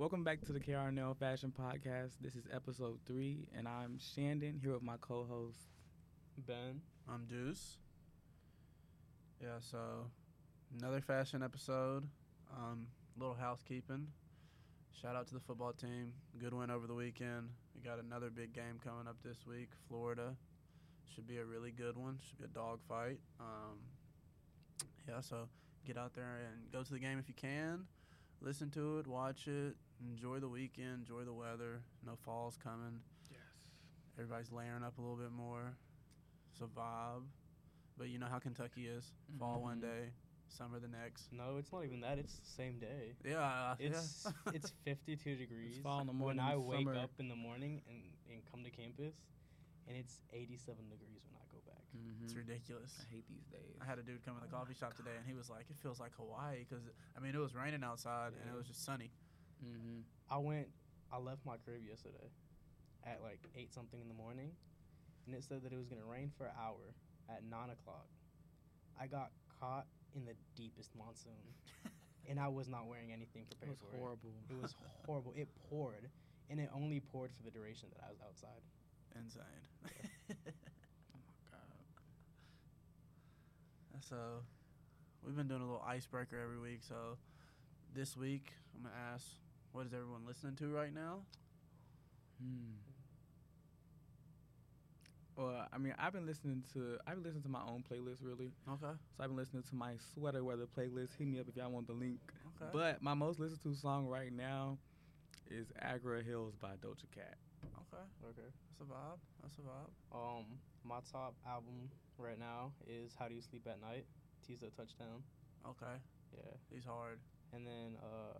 Welcome back to the KRNL Fashion Podcast. This is episode three, and I'm Shandin here with my co-host. Ben. I'm Duce. Yeah, so another fashion episode. Um, little housekeeping. Shout out to the football team. Good win over the weekend. We got another big game coming up this week. Florida. Should be a really good one. Should be a dog fight. Um, yeah, so get out there and go to the game if you can. Listen to it, watch it, enjoy the weekend, enjoy the weather. No fall's coming. Yes. Everybody's layering up a little bit more. It's a vibe. But you know how Kentucky is. Fall one day, summer the next. No, it's not even that. It's the same day. Yeah, I- It's yeah. it's 52 degrees. fall in the morning, When I wake summer. up in the morning and, and come to campus, and it's 87 degrees when I go back. Mhm. it's ridiculous. I hate these days. I had a dude come in the Oh coffee my shop today, and he was like, "It feels like Hawaii," because I mean, it was raining outside and it was just sunny. Mm-hmm. I went. I left my crib yesterday, at like eight something in the morning, and it said that it was gonna rain for an hour at nine o'clock. I got caught in the deepest monsoon, and I was not wearing anything prepared. It was horrible. it. It was horrible. It poured, and it only poured for the duration that I was outside. Insane. Oh my god. so, we've been doing a little icebreaker every week. So, this week I'm gonna ask, what is everyone listening to right now? Hmm. Well, I mean, I've been listening to I've been listening to my own playlist really. Okay. So I've been listening to my sweater weather playlist. Hit me up if y'all want the link. Okay. But my most listened to song right now is Agora Hills by Doja Cat. okay. Okay. That's a vibe. That's a vibe. Um, my top album right now is "How Do You Sleep at Night." Teezo Touchdown. Okay. Yeah, He's hard. and then uh,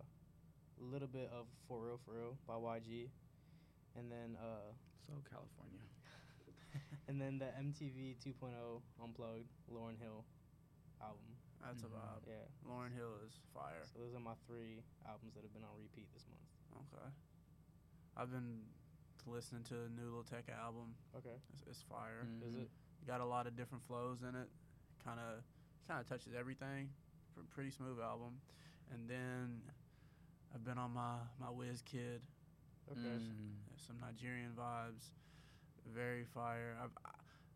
a little bit of "For Real For Real" by YG, and then uh, So California. and then the MTV 2.0 Unplugged Lauryn Hill album. That's Mhm. a vibe. Yeah. Lauryn Hill is fire. So those are my three albums that have been on repeat this month. Okay. I've been listening to the new Lil Tecca album. Okay. It's, it's fire. Is Mhm. it? Got a lot of different flows in it. Kind of, kind of touches everything. Pr- pretty smooth album. And then I've been on my my Wizkid. Okay. Mm. Some Nigerian vibes. Very fire. I've I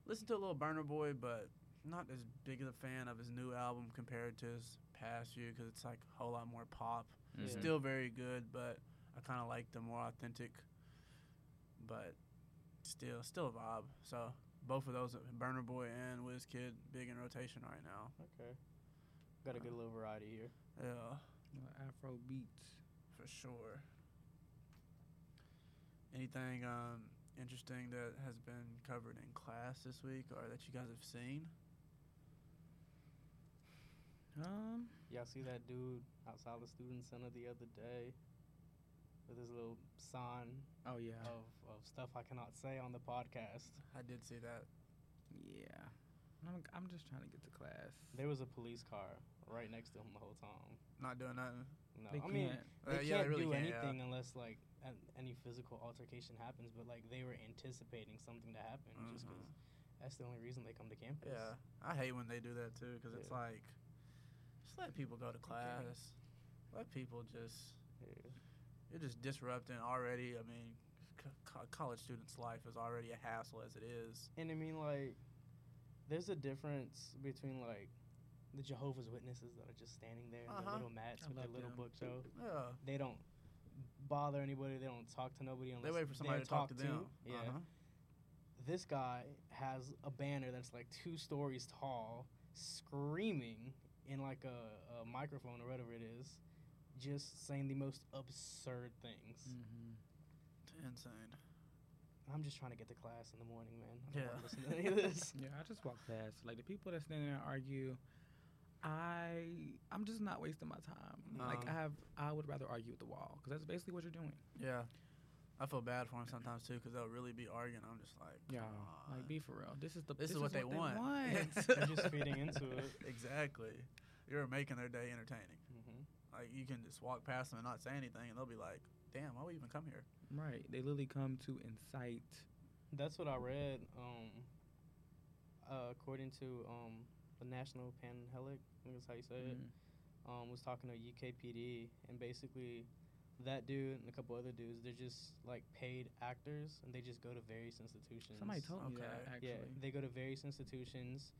listened to a little Burna Boy, but not as big of a fan of his new album compared to his past few because it's like a whole lot more pop. Mhm. Still very good, but I kind of like the more authentic. But still, still a vibe. So both of those, Burna Boy and Wizkid, big in rotation right now. Okay. Got a good little variety here. Yeah, Uh, Afro beats. For sure. Anything um, interesting that has been covered in class this week, or that you guys have seen? Um. Y'all see that dude outside the student center the other day with his little sign Oh yeah. of, of stuff I cannot say on the podcast. I did see that. Yeah. I'm, I'm just trying to get to class. There was a police car right next to him the whole time. Not doing nothing. No, They I mean can't. they Uh, yeah, can't they really do can't, yeah. anything unless like an, any physical altercation happens. But like they were anticipating something to happen just 'cause Mhm. that's the only reason they come to campus. Yeah, I hate when they do that too, because it's like, just let people go to class. Let people just. Yeah. You're just disrupting already. I mean, co- college students' life is already a hassle as it is. And I mean, like, there's a difference between like the Jehovah's Witnesses that are just standing there in their Uh-huh. little mats I with their little them. bookshelf. Yeah, They don't bother anybody. They don't talk to nobody unless they wait for somebody to talk to talked them. Yeah. Uh-huh. This guy has a banner that's like two stories tall, screaming in like a, a microphone or whatever it is, just saying the most absurd things. Mm-hmm. Insane. I'm just trying to get to class in the morning, man. I don't Yeah. want to listen to any of this. Yeah, I just walk past. Like the people that stand there and argue, I I'm just not wasting my time. Like I have, I would rather argue with the wall because that's basically what you're doing. Yeah, I feel bad for them sometimes too, because they'll really be arguing. I'm just like, Yeah, "Come like be for real. This is the This is what they want. They're just feeding into it. exactly. You're making their day entertaining. hmm Like you can just walk past them and not say anything, and they'll be like, "Damn, why we even come here?" right. They literally come to incite. That's what I read. Um, uh, according to um, the National Panhellenic, I think that's how you say it. Mhm. Um, was talking to UKPD, and basically, that dude and a couple other dudes, they're just like paid actors, and they just go to various institutions. Somebody told me that actually. Yeah, they go to various institutions,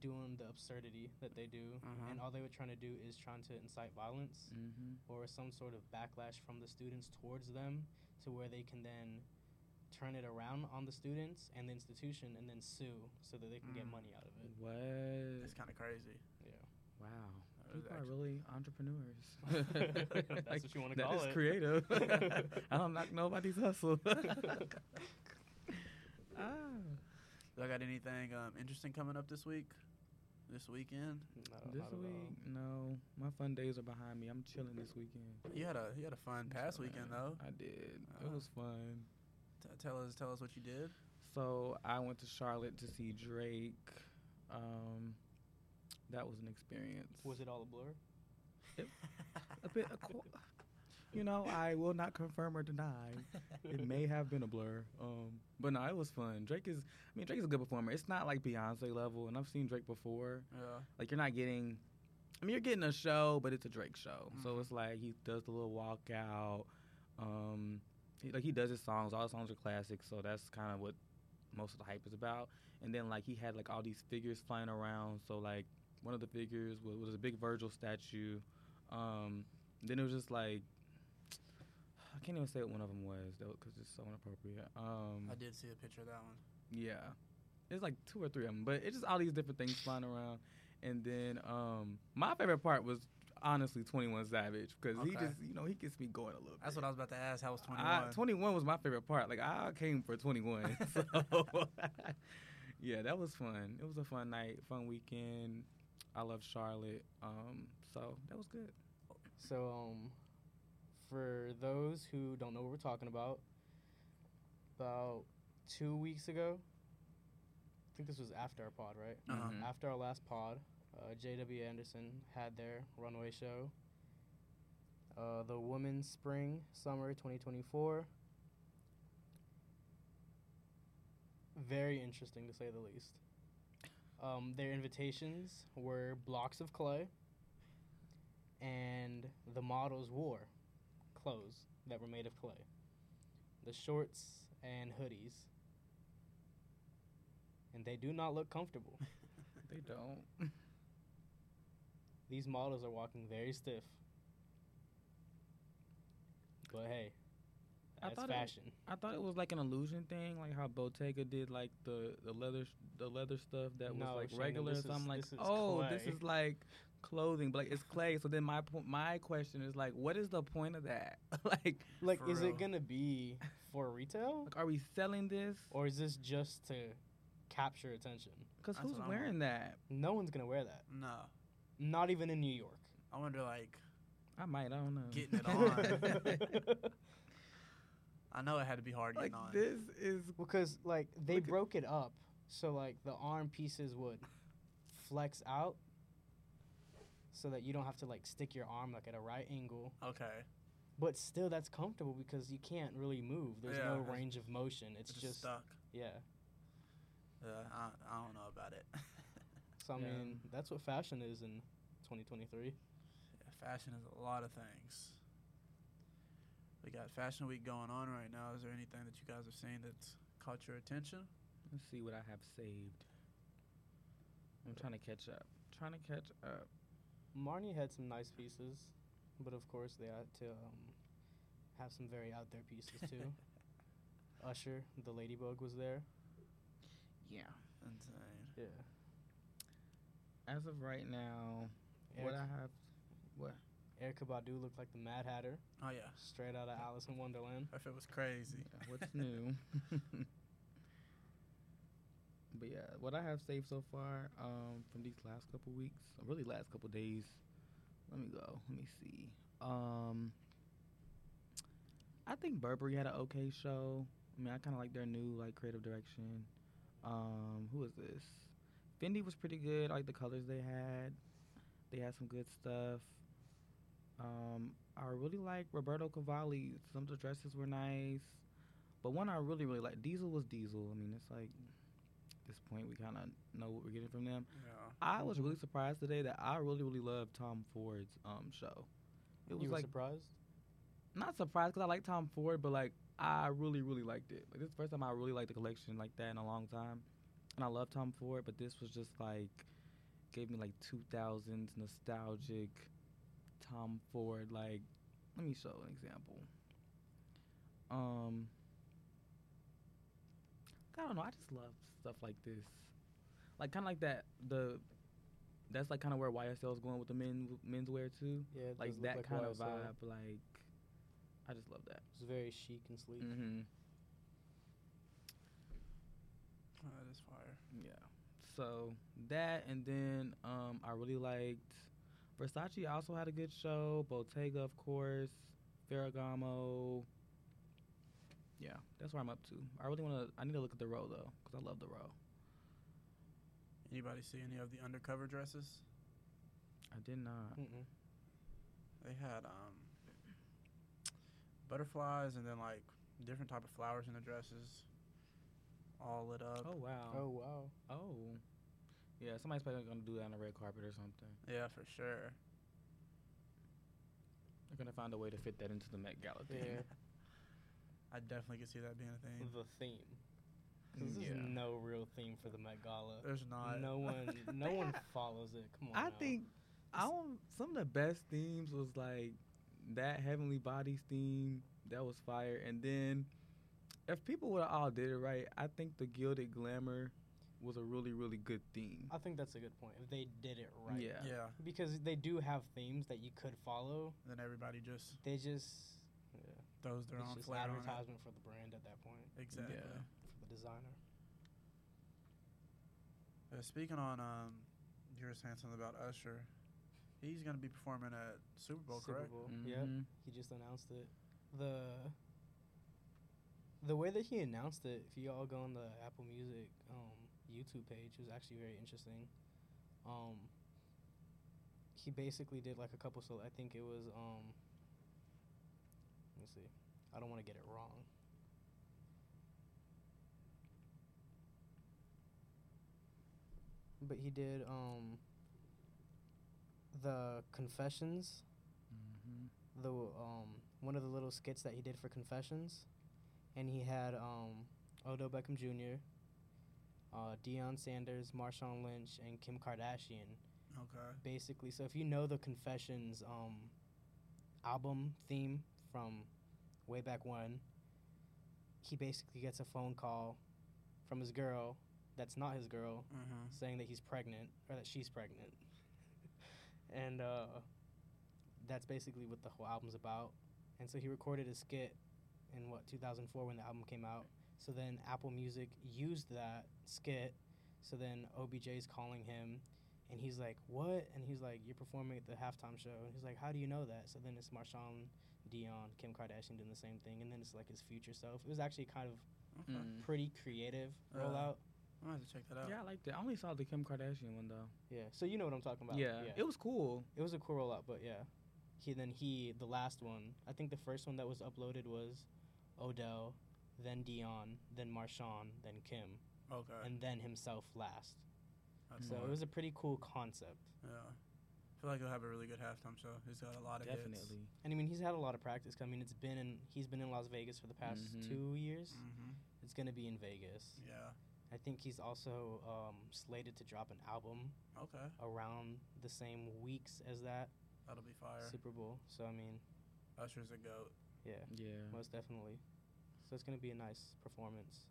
doing the absurdity that they do, Mhm. and all they were trying to do is trying to incite violence Mm-hmm. or some sort of backlash from the students towards them, to where they can then turn it around on the students and the institution, and then sue so that they can get Mm. money out of it. What? It's kind of crazy. Yeah. Wow. That was People are really entrepreneurs. That's what you wanna That call is it. creative. I don't knock nobody's hustle. ah. Do I got anything um, interesting coming up this week? This weekend? Not, This not week, no. My fun days are behind me. I'm chilling this weekend. You had a you had a fun I'm past chilling. weekend though. I did. Uh, it was fun. T- tell us tell us what you did. So I went to Charlotte to see Drake. Um, that was an experience. Was it all a blur? a bit? A qu- you know, I will not confirm or deny. It may have been a blur. Um, but no, it was fun. Drake is. I mean, Drake is a good performer. It's not like Beyonce level, and I've seen Drake before. Yeah. Like you're not getting. I mean, you're getting a show, but it's a Drake show. So Mhm. it's like he does the little walkout. Um, he, like he does his songs. All his songs are classics. So that's kind of what most of the hype is about. And then like he had like all these figures flying around. So like one of the figures was, was a big Virgil statue. Um, then it was just like I can't even say what one of them was though, because it's so inappropriate. Um, I did see a picture of that one. yeah, it's like two or three of them, but it's just all these different things flying around. And then um, my favorite part was honestly Twenty One Savage because he just you know he gets me going a little. That's bit. what I was about to ask. How was twenty I, one? 21 was my favorite part. Like I came for 21. so yeah, that was fun. It was a fun night, fun weekend. I love Charlotte. Um, so that was good. So, um, for those who don't know what we're talking about, about two weeks ago, I think this was after our pod, right? Uh-huh. Mhm. After our last pod, uh, J.W. Anderson had their runway show. Uh, the Women's Spring Summer 2024. Very interesting to say the least. Um, their invitations were blocks of clay, and the models wore clothes that were made of clay. The shorts and hoodies. And they do not look comfortable. They don't. These models are walking very stiff. But hey, I that's thought it- I thought it was like an illusion thing, like how Bottega did like the the leather the leather stuff that No, was like Shannon, regular. this So I'm like, this is oh, this is like clothing, but like it's clay. So then my my question is like, what is the point of that? like, Like, is real. it gonna be for retail, like, are we selling this? or is this just to capture attention? Because who's what I'm wearing that? No one's gonna wear that. No. Not even in New York. I wonder like I might. I don't know. Getting it on. I know it had to be hard like getting on. this is because like they Look at- broke it up so like the arm pieces would flex out so that you don't have to like stick your arm like at a right angle Okay. but still that's comfortable because you can't really move there's Yeah, no range of motion it's, It's just stuck. yeah Yeah, I, I don't know about it. so i Yeah. mean that's what fashion is in 2023 yeah, fashion is a lot of things. We got Fashion Week going on right now. Is there anything that you guys have seen that's caught your attention? Let's see what I have saved. I'm trying to catch up. Trying to catch up. Marni had some nice pieces but of course they had to um, have some very out there pieces too usher the ladybug was there Yeah. Insane. yeah As of right now, what I have. What? Erykah Badu looked like the Mad Hatter, Oh yeah. straight out of Alice in Wonderland. If it was crazy. Yeah, what's new? but yeah, what I have saved so far um, from these last couple weeks, or really last couple days. Let me go. Let me see. Um, I think Burberry had an okay show. I mean, I kind of like their new like creative direction. Um, who is this? Fendi was pretty good. I like the colors they had. They had some good stuff. Um, I really like Roberto Cavalli. Some of the dresses were nice, but one I really really like Diesel was Diesel. I mean, it's like at this point we kind of know what we're getting from them. Yeah. I was really surprised today that I really really loved Tom Ford's um show. It was you were like surprised? not surprised because I like Tom Ford, but like I really really liked it. Like this is the first time I really liked the collection like that in a long time, and I love Tom Ford, but this was just like gave me like 2000s nostalgic Tom Ford. Like let me show an example. Um, I don't know. I just love stuff like this, like kind of like that. The that's like kind of where YSL is going with the men menswear too Yeah, it like does look that kind of YSL. vibe. Like, I just love that. It's very chic and sleek. Mm-hmm. Oh, that is fire. Yeah. So that, and then um, I really liked Versace. Also had a good show. Bottega, of course. Ferragamo. Yeah, that's where I'm up to. I really want to. I need to look at the row though, because I love the row. Anybody see any of the undercover dresses? I did not. Mm-mm. They had um butterflies and then like different type of flowers in the dresses, all lit up. Oh wow. Oh wow. Oh. Yeah, somebody's probably gonna do that on the red carpet or something. Yeah, for sure. They're gonna find a way to fit that into the Met Gala thing. Yeah. I definitely could see that being a thing. The theme. 'Cause Yeah. There's no real theme for the Met Gala. There's not. No one, no one follows it. Come on. I now. think I don't, some of the best themes was like that Heavenly Bodies theme that was fire, and then if people would have all did it right, I think the Gilded Glamour was a really really good theme. I think that's a good point. If they did it right. Yeah. Yeah. Because they do have themes that you could follow. Then everybody just They just, yeah, throws their it's own just flair on it. advertisement for the brand at that point, Exactly. Yeah. for the designer. Uh, speaking on, um, you were saying something about Usher. He's gonna be performing at Super Bowl, Super correct? Bowl. Yep. Mhm. He just announced it. The the way that he announced it, if you all go on the Apple Music um, YouTube page, It was actually very interesting. Um, he basically did like a couple. So I think it was. Um, let me see. I don't want to get it wrong. But he did um, the confessions Mhm. the um one of the little skits that he did for Confessions, and he had um Odell Beckham Jr., uh, Deion Sanders, Marshawn Lynch, and Kim Kardashian. Okay. Basically, so if you know the Confessions um album theme from way back when, he basically gets a phone call from his girl that's not his girl Mm-hmm. saying that he's pregnant or that she's pregnant. and uh, that's basically what the whole album's about. And so he recorded a skit in what 2004 when the album came out. So then Apple Music used that skit. So then OBJ's calling him and he's like, "What?" And he's like, "You're performing at the halftime show." And he's like, "How do you know that?" So then it's Marshawn, Deion, Kim Kardashian doing the same thing, and then it's like his future self. It was actually kind of Okay. Mm. pretty creative Uh, rollout. I'm gonna have to check that out. Yeah, I liked it. I only saw the Kim Kardashian one though. Yeah. So you know what I'm talking about. Yeah, it was cool. It was a cool rollout, but yeah. He then he the last one. I think the first one that was uploaded was Odell, then Deion, then Marshawn, then Kim, Okay. and then himself last. That's So it was a pretty cool concept. Yeah. I feel like he'll have a really good halftime show. He's got a lot of hits. Definitely. And I mean, he's had a lot of practice. I mean, it's been in he's been in Las Vegas for the past Mhm. two years. Mm-hmm. It's gonna be in Vegas. Yeah. I think he's also um, slated to drop an album Okay. around the same weeks as that That'll be fire. Super Bowl. So I mean, Usher's a goat. yeah. Yeah. Most definitely. So it's gonna be a nice performance.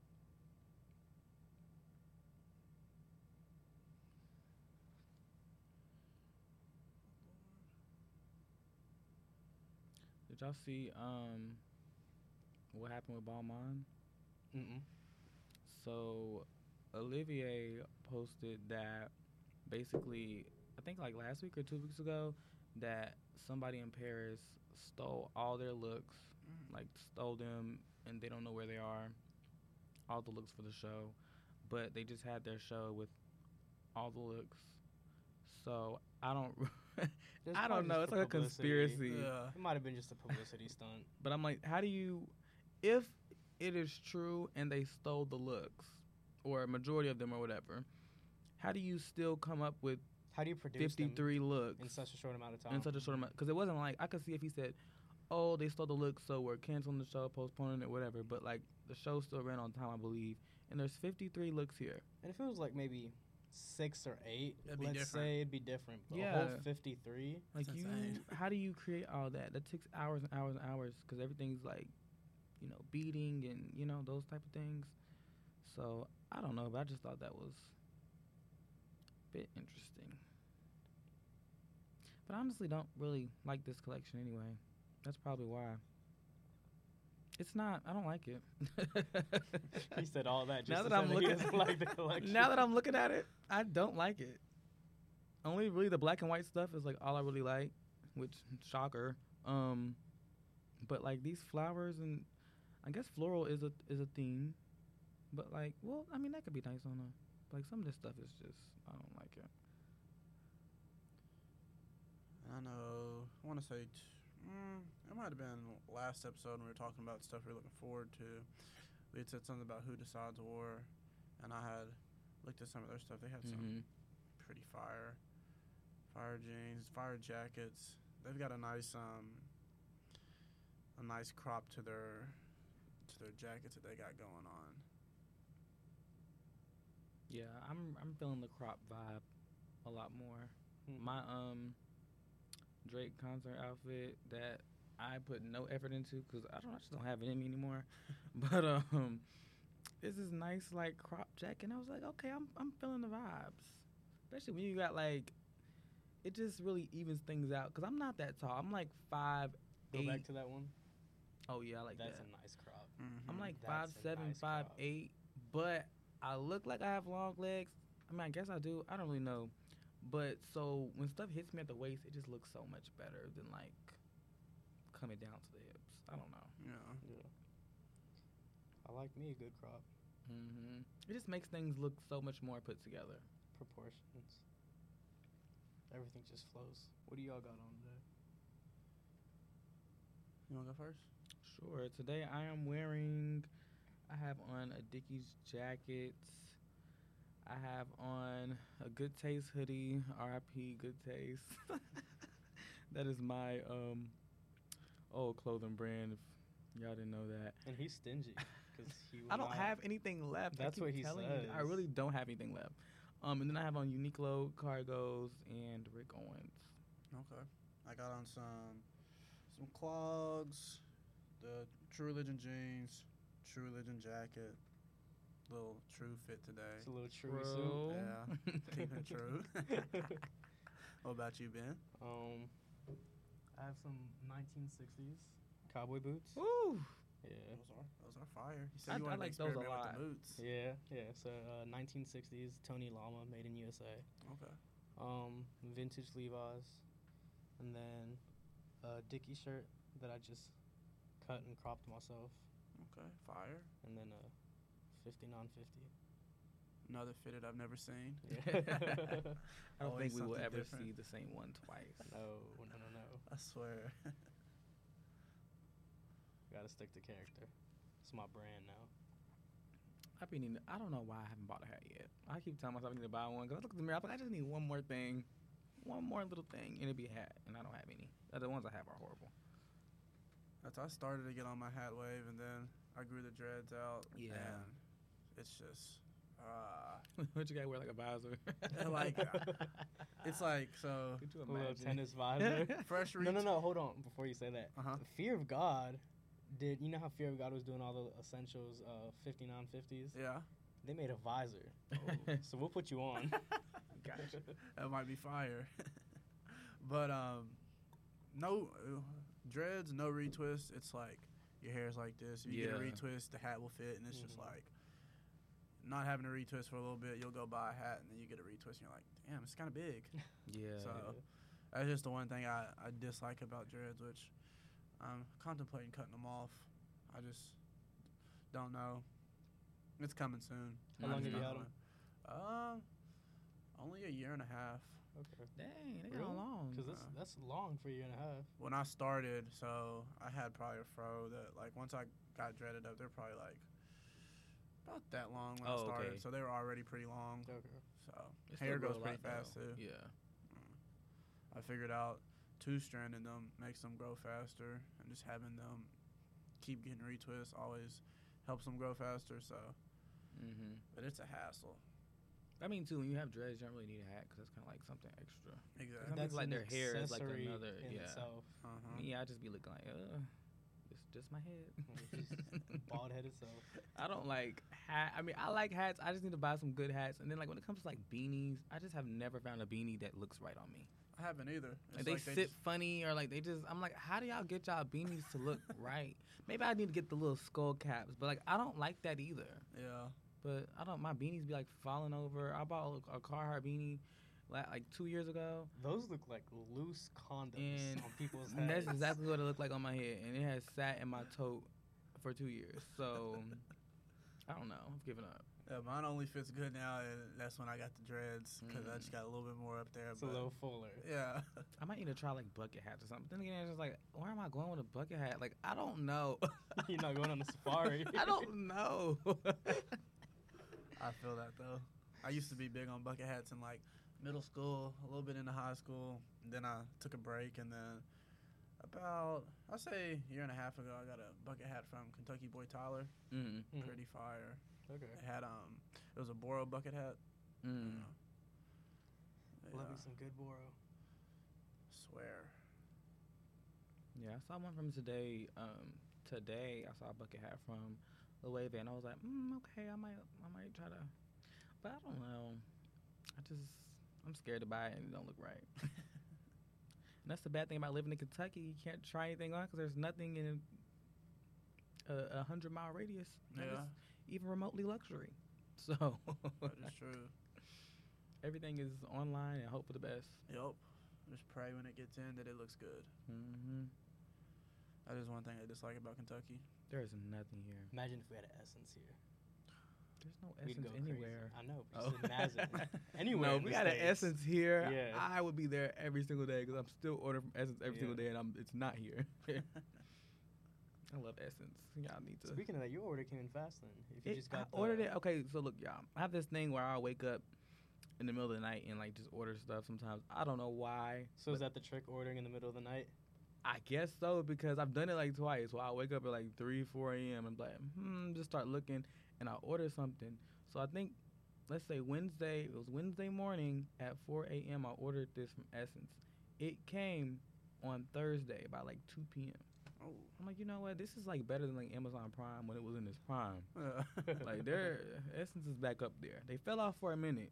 Did y'all see um what happened with Balmain? Mm-mm. So Olivier posted that basically I think like last week or two weeks ago that somebody in Paris stole all their looks, Mm. like stole them and they don't know where they are. All the looks for the show. But they just had their show with all the looks. So I don't I don't know. It's for like a conspiracy. Yeah. It might have been just a publicity stunt. But I'm like, how do you, if it is true and they stole the looks, or a majority of them or whatever, how do you still come up with How do you produce them 53 looks in such a short amount of time? in such a short amount? Because it wasn't like I could see if he said, oh, they stole the look, so we're canceling the show, postponing it, whatever. But like the show still ran on time, I believe, and there's 53 looks here. And if it was like maybe six or eight, It'd let's different. say it'd be different. But a Yeah. whole 53. Like That's you, insane. how do you create all that? That takes hours and hours and hours because everything's like, you know, beating and you know those type of things. So I don't know, but I just thought that was a bit interesting. But I honestly don't really like this collection anyway. That's probably why. It's not. I don't like it. He said all that just Now to that I'm looking- doesn't like the collection. now that I'm looking at it, I don't like it. Only really the black and white stuff is like all I really like, which shocker. Um, but like these flowers and I guess floral is a is a theme, but like well I mean that could be nice on a like some of this stuff is just I don't like it. I know. I want to say, t- mm, it might have been last episode when we were talking about stuff we are looking forward to. We had said something about who decides war, and I had looked at some of their stuff. They had some Mhm. pretty fire, fire jeans, fire jackets. They've got a nice um, a nice crop to their to their jackets that they got going on. Yeah, I'm I'm feeling the crop vibe a lot more. Hmm. My um Drake concert outfit that I put no effort into because I don't I just don't have it in me anymore. but um, it's this nice like crop jacket. And I was like, okay, I'm I'm feeling the vibes, especially when you got like, it just really evens things out. Cause I'm not that tall. I'm like five Go eight. back to that one. oh yeah, I like That's that. a nice crop. Mm-hmm. I'm like That's five seven, nice five crop. eight, but I look like I have long legs. I mean, I guess I do. I don't really know. But so when stuff hits me at the waist, it just looks so much better than like coming down to the hips. I don't know. yeah. Yeah. I like me a good crop. Mm-hmm. It just makes things look so much more put together. Proportions. Everything just flows. What do y'all got on today? You want to go first? Sure. Today I am wearing. I have on a Dickies jacket. I have on a Good Taste hoodie. R.I.P. Good Taste. that is my um old clothing brand. If y'all didn't know that. And he's stingy because he. I don't not- have anything left. That's what he telling you, I really don't have anything left. Um, and then I have on Uniqlo cargos and Rick Owens. Okay. I got on some some clogs, the True Religion jeans, True Religion jacket, little True fit today. It's a little true Bro. Yeah. Keeping it true. what about you, Ben? Um, I have some 1960s cowboy boots. Woo! Yeah. Those are those are fire. You said I- you I like to those a experiment with lot. the boots. Yeah, yeah. So uh, 1960s Tony Lama, made in USA. Okay. Um, vintage Levi's, and then a Dickie shirt that I just cut and cropped myself, Okay. Fire. and then a 59FIFTY. Another fitted I've never seen. Yeah. I don't think we will ever different. see the same one twice. no, no, no, no. I swear. Gotta stick to character. It's my brand now. I've been needing, I don't know why I haven't bought a hat yet. I keep telling myself I need to buy one because I look at the mirror. I'm like, I just need one more thing, one more little thing, and it'd be a hat. And I don't have any. Uh, The ones I have are horrible. That's how I started to get on my hat wave, and then I grew the dreads out. Yeah. And it's just, uh, what you gotta wear like a visor? Yeah, like, it's like so. Could you A little tennis visor. Fresh reach. no, no, no. Hold on. Before you say that, Uh-huh. Fear of God did. You know how Fear of God was doing all the essentials, uh, 59FIFTYs? Yeah. They made a visor. so we'll put you on. Gotcha. That might be fire. but um, no uh, dreads, no retwist. It's like your hair's like this. If you get a retwist, the hat will fit, and it's just Mhm. like not having a retwist for a little bit. You'll go buy a hat, and then you get a retwist, and you're like, damn, it's kind of big. Yeah. So that's just the one thing I, I dislike about dreads, which I'm contemplating cutting them off. I just don't know. It's coming soon. How I long just have you don't had know. Um, only a year and a half. okay. Dang, they got long. Because that's, that's long for a year and a half. When I started, so I had probably a fro that like once I got dreaded up, they're probably like about that long when I Oh, started. okay. So they were already pretty long. Okay. So They hair still grow goes a pretty lot, fast though. too. Yeah. I figured out two stranding them makes them grow faster, and just having them keep getting retwists always helps them grow faster. So, Mm-hmm. but it's a hassle. I mean, too, when you have dreads, you don't really need a hat because it's kind of like something extra. Some Exactly. people like an their hair is like accessory another- in yeah. itself. Uh-huh. Me, I just be looking like, uh, it's just my head. Bald head itself. I don't like hat. I mean, I like hats. I just need to buy some good hats. And then, like, when it comes to like beanies, I just have never found a beanie that looks right on me. I haven't either. Like, they like sit just- funny or like they just. I'm like, how do y'all get y'all beanies to look right? Maybe I need to get the little skull caps, but like, I don't like that either. yeah. But I don't. My beanies be like falling over. I bought a, a Carhartt beanie like, like two years ago, Those look like loose condoms And- on people's and heads. that's exactly what it looked like on my head, and it has sat in my tote for two years. So I don't know. I've given up. Yeah, mine only fits good now, and that's when I got the dreads because I Mm. just got a little bit more up there. It's a little fuller. yeah, I might need to try like bucket hats or something. Then again, it's just like, where am I going with a bucket hat? Like, I don't know. You're not going on a safari. I don't know. I feel that though. I used to be big on bucket hats and like middle school, a little bit into high school. And then I took a break, and then about I say a year and a half ago, I got a bucket hat from Kentucky Boy Tyler. mm, Mhm. Pretty fire. Okay. It had um, it was a Boro bucket hat. mm. Yeah. Love me some good Boro. Swear. Yeah, I saw one from today. Um, today I saw a bucket hat from Loewe, and I was like, mm, okay, I might, I might try to, but I don't know. I just, I'm scared to buy it, and it don't look right. and that's the bad thing about living in Kentucky. You can't try anything on because there's nothing in a, a hundred mile radius that is Yeah, even remotely luxury. So that is true. everything is online and hope for the best. Yep. Just pray when it gets in that it looks good. hmm That is one thing I dislike about Kentucky. There is nothing here. Imagine if we had an SSENSE here. There's no SSENSE go crazy. anywhere. I know. Oh. Anywhere. No, if we got an SSENSE here, Yeah. I would be there every single day because I'm still ordering from SSENSE every single day, and I'm it's not here. I love SSENSE. Y'all need to. Speaking of that, your order came in fast then. If you It- just I got the, ordered it. Okay, so look, y'all. I have this thing where I'll wake up in the middle of the night and like just order stuff. Sometimes I don't know why. So is that the trick ordering in the middle of the night? I guess so because I've done it like twice. Where I wake up at like three, four a.m. and be like, hmm, just start looking, and I ordered something. So I think, let's say Wednesday. It was Wednesday morning at four a.m. I ordered this from SSENSE. It came on Thursday by like two p.m. Oh. I'm like, you know what? This is like better than like Amazon Prime when it was in its prime. Like their SSENSE is back up there. They fell off for a minute,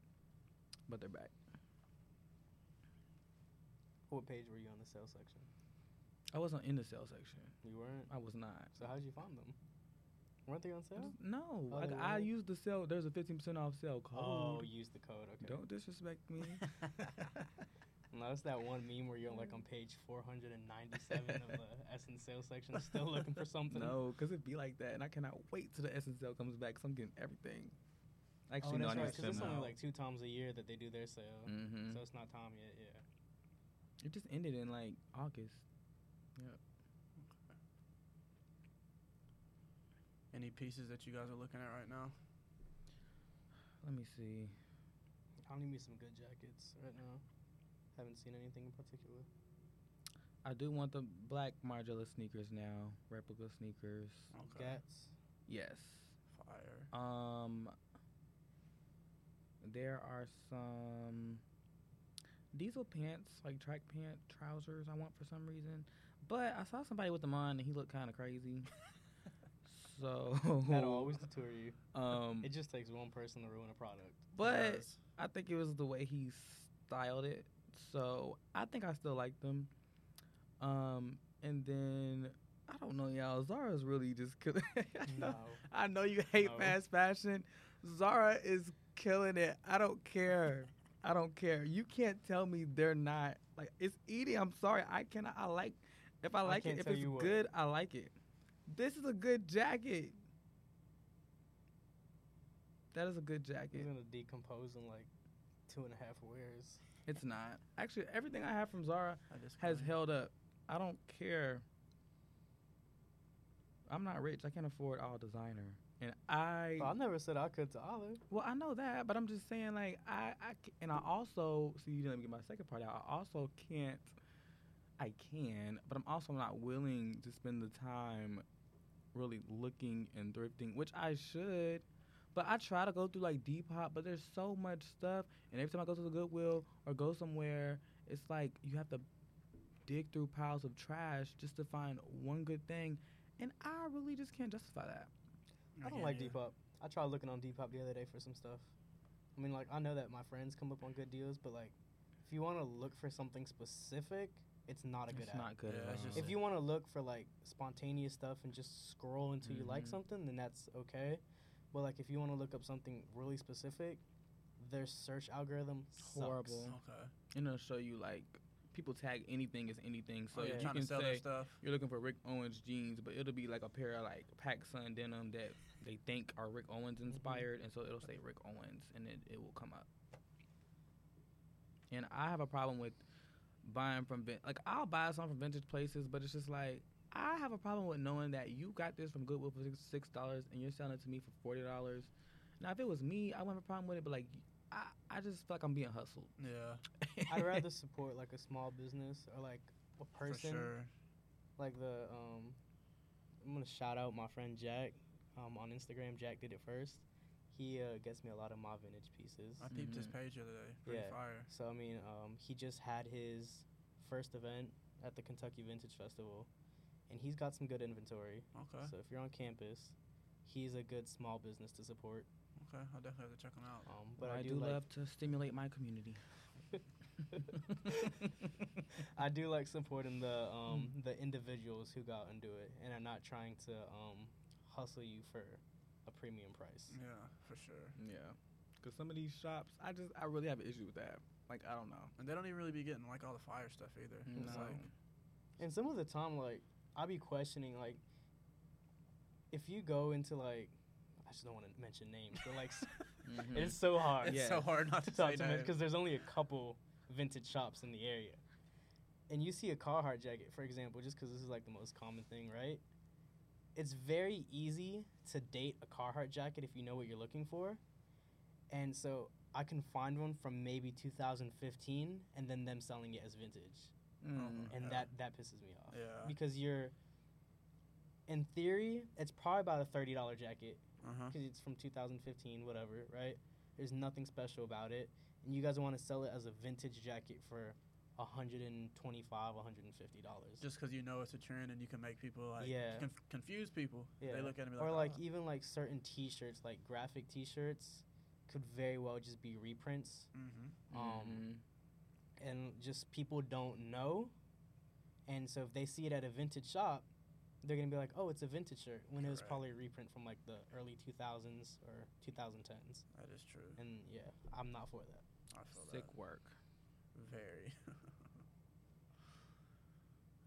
but they're back. What page were you on the sales section? I wasn't in the sale section. You weren't. I was not. So how'd you find them? Weren't they on sale? no, Oh, I weren't? used the sale. There's a 15% off sale code. Oh, use the code. Okay. Don't disrespect me. No, that's that one meme where you're like on page 497 of the SSENSE sales section, still looking for something. no, because it'd be like that, and I cannot wait till the SSENSE sale comes back. Cause I'm getting everything. Oh, Actually, no, that's I right. Because it's only like two times a year that they do their sale, Mhm. so it's not time yet. Yeah. It just ended in like August. Any pieces that you guys are looking at right now? Let me see. I need me some good jackets right now. Haven't seen anything in particular. I do want the black Margiela sneakers now, replica sneakers. Okay. Gats. Yes. Fire. Um, there are some diesel pants, like track pant trousers. I want for some reason, but I saw somebody with them on, and he looked kind of crazy. so That'll always deter you. Um, It just takes one person to ruin a product. but I think it was the way he styled it. So I think I still like them. Um, and then I don't know, y'all. Zara's really just killing. No. I know you hate No. fast fashion. Zara is killing it. I don't care. I don't care. You can't tell me they're not like it's eating. I'm sorry. I cannot. I like if I I like can't it. If it's what. good, I like it. This is a good jacket. That is a good jacket. It's gonna decompose in like two and a half wears. It's not. Actually, everything I have from Zara has held up. I don't care. I'm not rich. I can't afford all designer. And I Well, I never said I could to either. Well, I know that, but I'm just saying, like, I, I and I also see. You didn't let me get my second part out. I also can't I can, but I'm also not willing to spend the time really looking and thrifting, which I should. But I try to go through like Depop, but there's so much stuff, and every time I go to the Goodwill or go somewhere, it's like you have to dig through piles of trash just to find one good thing, and I really just can't justify that. I don't like you. Depop. I tried looking on Depop the other day for some stuff. I mean, like I know that my friends come up on good deals, but like if you want to look for something specific, it's not a good it's app. not good Yeah, at all. If you want to look for like spontaneous stuff and just scroll until you like Mhm. something, then that's okay. But like if you want to look up something really specific, their search algorithm sucks. Horrible. Okay. and it'll show you like people tag anything as anything, so oh, yeah, you trying can to sell their say stuff. you're looking for Rick Owens jeans, but it'll be like a pair of like Pac Sun denim that they think are Rick Owens inspired, and so it'll say Rick Owens, and it, it will come up. And I have a problem with buying from like I'll buy something from vintage places, but it's just like I have a problem with knowing that you got this from Goodwill for six- six dollars and you're selling it to me for forty dollars. Now if it was me, I wouldn't have a problem with it, but like I, I just feel like I'm being hustled. Yeah, I'd rather support like a small business or like a person for sure. like the um I'm gonna shout out my friend Jack um on Instagram. Jack did it first. He uh, gets me a lot of my vintage pieces. I peeped his Mhm. page the other day. Pretty Yeah. fire. So I mean, um, he just had his first event at the Kentucky Vintage Festival, and he's got some good inventory. Okay. So if you're on campus, he's a good small business to support. Okay. I'll definitely have to check him out. Um, but I, I, do like, love to stimulate my community. I do like supporting the um, Hmm. the individuals who go out and do it, and are not trying to um, hustle you for a premium price. Yeah, for sure. Yeah, because some of these shops, I just I really have an issue with that. Like I don't know. And they don't even really be getting like all the fire stuff either. No. It's like And some of the time, like I be questioning, like if you go into like I just don't want to mention names, but like s- Mhm. it's so hard. it's Yeah. so hard not to to talk say to names. because there's only a couple vintage shops in the area. And you see a Carhartt jacket, for example, just because this is like the most common thing, right? It's very easy to date a Carhartt jacket if you know what you're looking for. And so I can find one from maybe 2015 and then them selling it as vintage. Mm. And Yeah. that, that pisses me off. Yeah. Because you're, in theory, it's probably about a $30 jacket huh. because it's from 2015, whatever, right? There's nothing special about it, and you guys want to sell it as a vintage jacket for 125, 150 dollars. Just because you know it's a trend and you can make people like Yeah. conf- confuse people. Yeah. They look at it like, Or like "Oh." even like certain T-shirts, like graphic T-shirts, could very well just be reprints, mm-hmm. um, Mhm. and just people don't know, and so if they see it at a vintage shop, they're gonna be like, "Oh, it's a vintage shirt," when it was Correct. probably a reprint from like the early 2000s or 2010s. That is true. And yeah, I'm not for that. I feel Sick that. work. Very.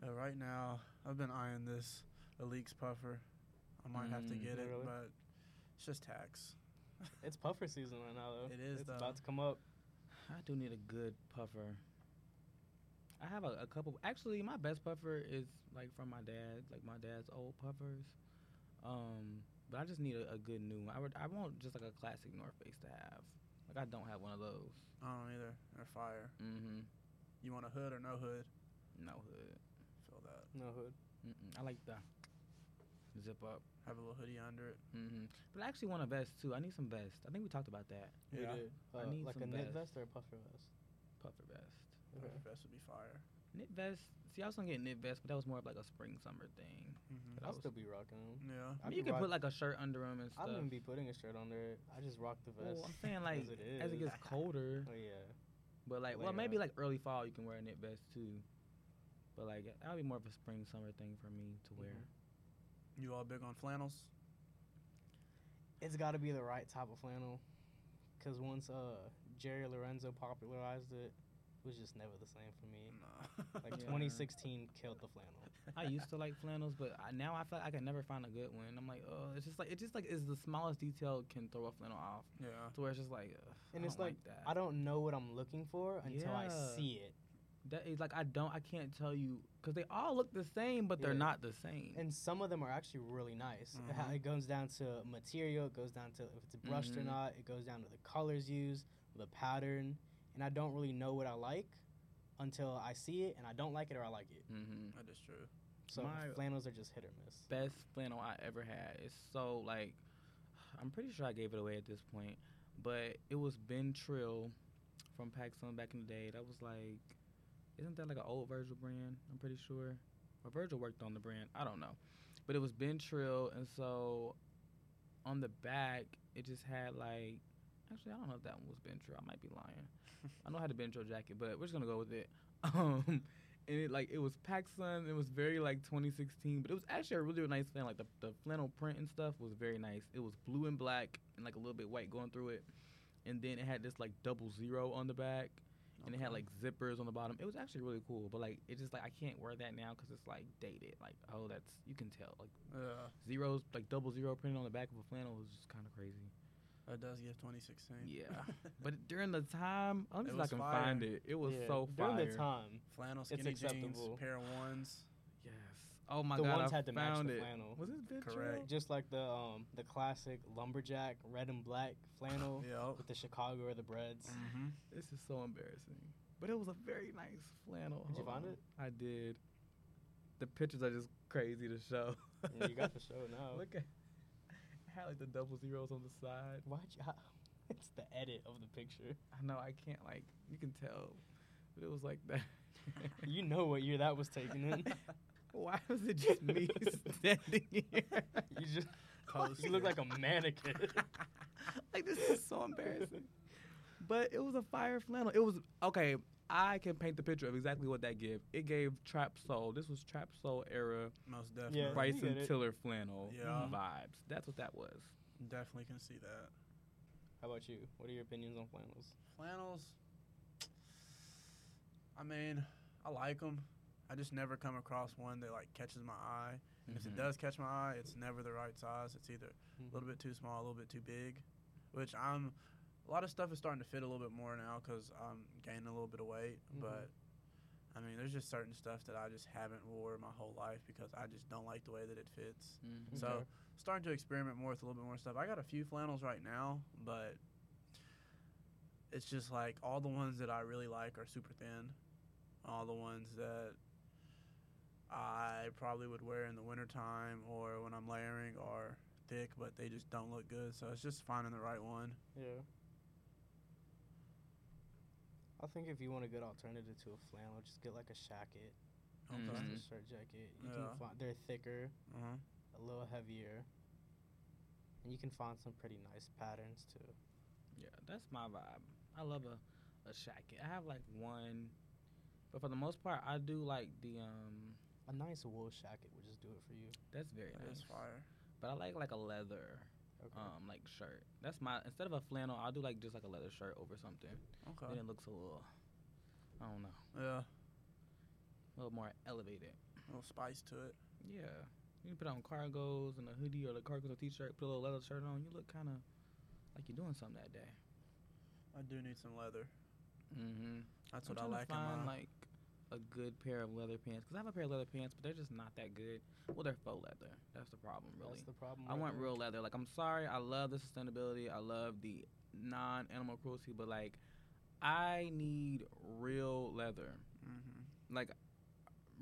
uh, right now, I've been eyeing this Elix puffer. I might have to Mm. get it, Really? but it's just tax. It's puffer season right now, though. It is, It's though. about to come up. I do need a good puffer. I have a, a couple. Actually, my best puffer is like from my dad, like my dad's old puffers. Um, but I just need a, a good new one. I would, I want just like a classic North Face to have. Like I don't have one of those. I don't either. They're fire. Mm-hmm. You want a hood or no hood? No hood. Feel that. No hood. Mm-mm. I like the zip up. Have a little hoodie under it. Mm-hmm. But I actually want a vest too. I need some vest. I think we talked about that. We Yeah. did. I Uh, need like a some knit vest. vest or a puffer vest. Puffer vest. Okay. Puffer vest would be fire. Knit vest. See, I was gonna get knit vest, but that was more of like a spring summer thing. Mm-hmm. But I I'll was- still be rocking them. Yeah. I mean, you can put like a shirt under them and stuff. I stuff. don't be putting a shirt under it. I just rock the vest. Well, I'm saying like as it as it is. gets colder, Oh yeah. but like well maybe like early fall you can wear a knit vest too. But like that would be more of a spring summer thing for me to wear. Mhm. You all big on flannels? It's got to be the right type of flannel, because once uh Jerry Lorenzo popularized it, it was just never the same for me. No. Like Yeah. 2016 killed the flannel. I used to like flannels, but I, now I feel like I can never find a good one. I'm like, oh, it's just like it just like is the smallest detail can throw a flannel off yeah. to where it's just like, ugh, And I it's don't like, that. I don't know what I'm looking for until I see it. that is like I don't I can't tell you because they all look the same, but they're Yeah. not the same. And some of them are actually really nice. It ha- Mhm. It goes down to material. It goes down to if it's brushed or Mhm. not. It goes down to the colors used, the pattern. And I don't really know what I like until I see it and I don't like it or I like it. Mm-hmm. That is true. So My- flannels are just hit or miss. Best flannel I ever had. It's so like, I'm pretty sure I gave it away at this point, but it was Been Trill from PacSun back in the day. That was like, isn't that like an old Virgil brand? I'm pretty sure. Or Virgil worked on the brand. I don't know, but it was Been Trill, and so on the back it just had like. Actually, I don't know if that one was Been Trill. I might be lying. I know I had a Ben jacket, but we're just gonna go with it. Um, and it like it was PacSun. It was very like 2016, but it was actually a really nice flannel. Like the, the flannel print and stuff was very nice. It was blue and black and like a little bit white going through it, and then it had this like double zero on the back, and it had like zippers on the bottom. It was actually really cool, but like it's just like I can't wear that now because it's like dated. Like oh that's you can tell like Yeah, zeros like double zero printed on the back of a flannel is just kind of crazy. That does give 2016. Yeah, but during the time, I'm just see if I was can fire. find it. It was Yeah, so fire. during the time. Flannel, It's skinny jeans, pair of ones. Yes. Oh my The god, ones I had to match found the it. flannel. Was it Ben Correct. Trill? Just like the um the classic lumberjack red and black flannel Yep. with the Chicago or the breads. Mm-hmm. This is so embarrassing. But it was a very nice flannel. Did you find on. it? I did. The pictures are just crazy to show. Yeah, you got the show now. Look at it had like the double zeros on the side. Why'd you? How, it's the edit of the picture. I know I can't like you can tell. But it was like that. You know what year that was taken in. Why was it just me standing here? You just Post you look like a mannequin. like this is so embarrassing. But it was a fire flannel. It was okay. I can paint the picture of exactly what that gave. It gave trap soul. This was trap soul era Most definitely. Yeah. Bryson. Tiller flannel Yeah. vibes. That's what that was. Definitely can see that. How about you? What are your opinions on flannels? Flannels. I mean, I like them. I just never come across one that like catches my eye. And If it Mhm. does catch my eye, it's never the right size. It's either a little bit too small, a little bit too big. Which I'm. A lot of stuff is starting to fit a little bit more now because I'm gaining a little bit of weight. Mhm. But I mean, there's just certain stuff that I just haven't wore my whole life because I just don't like the way that it fits. Mhm. So Okay. starting to experiment more with a little bit more stuff. I got a few flannels right now, but it's just like all the ones that I really like are super thin. All the ones that I probably would wear in the wintertime or when I'm layering are thick, but they just don't look good. So it's just finding the right one. Yeah. I think if you want a good alternative to a flannel, just get like a shacket, Mhm. just a shirt jacket. You Yeah. can find they're thicker, Uh-huh. a little heavier, and you can find some pretty nice patterns too. Yeah, that's my vibe. I love a, a shacket. I have like one, but for the most part, I do like the um. A nice wool shacket would just do it for you. That's very That nice. is fire. But I like like a leather Okay. um like shirt. That's my instead of a flannel, I'll do like just like a leather shirt over something. Okay. Then it looks a little, I don't know, Yeah. a little more elevated. A little spice to it. Yeah, you can put on cargos and a hoodie or the cargos or t-shirt. Put a little leather shirt on. You look kind of like you're doing something that day. I do need some leather. Mm-hmm. That's I'm what I like in find my. like a good pair of leather pants because I have a pair of leather pants, but they're just not that good. Well, they're faux leather. That's the problem, really. That's the problem. I right want there. real leather. Like I'm sorry, I love the sustainability. I love the non-animal cruelty, but like I need real leather. hmm Like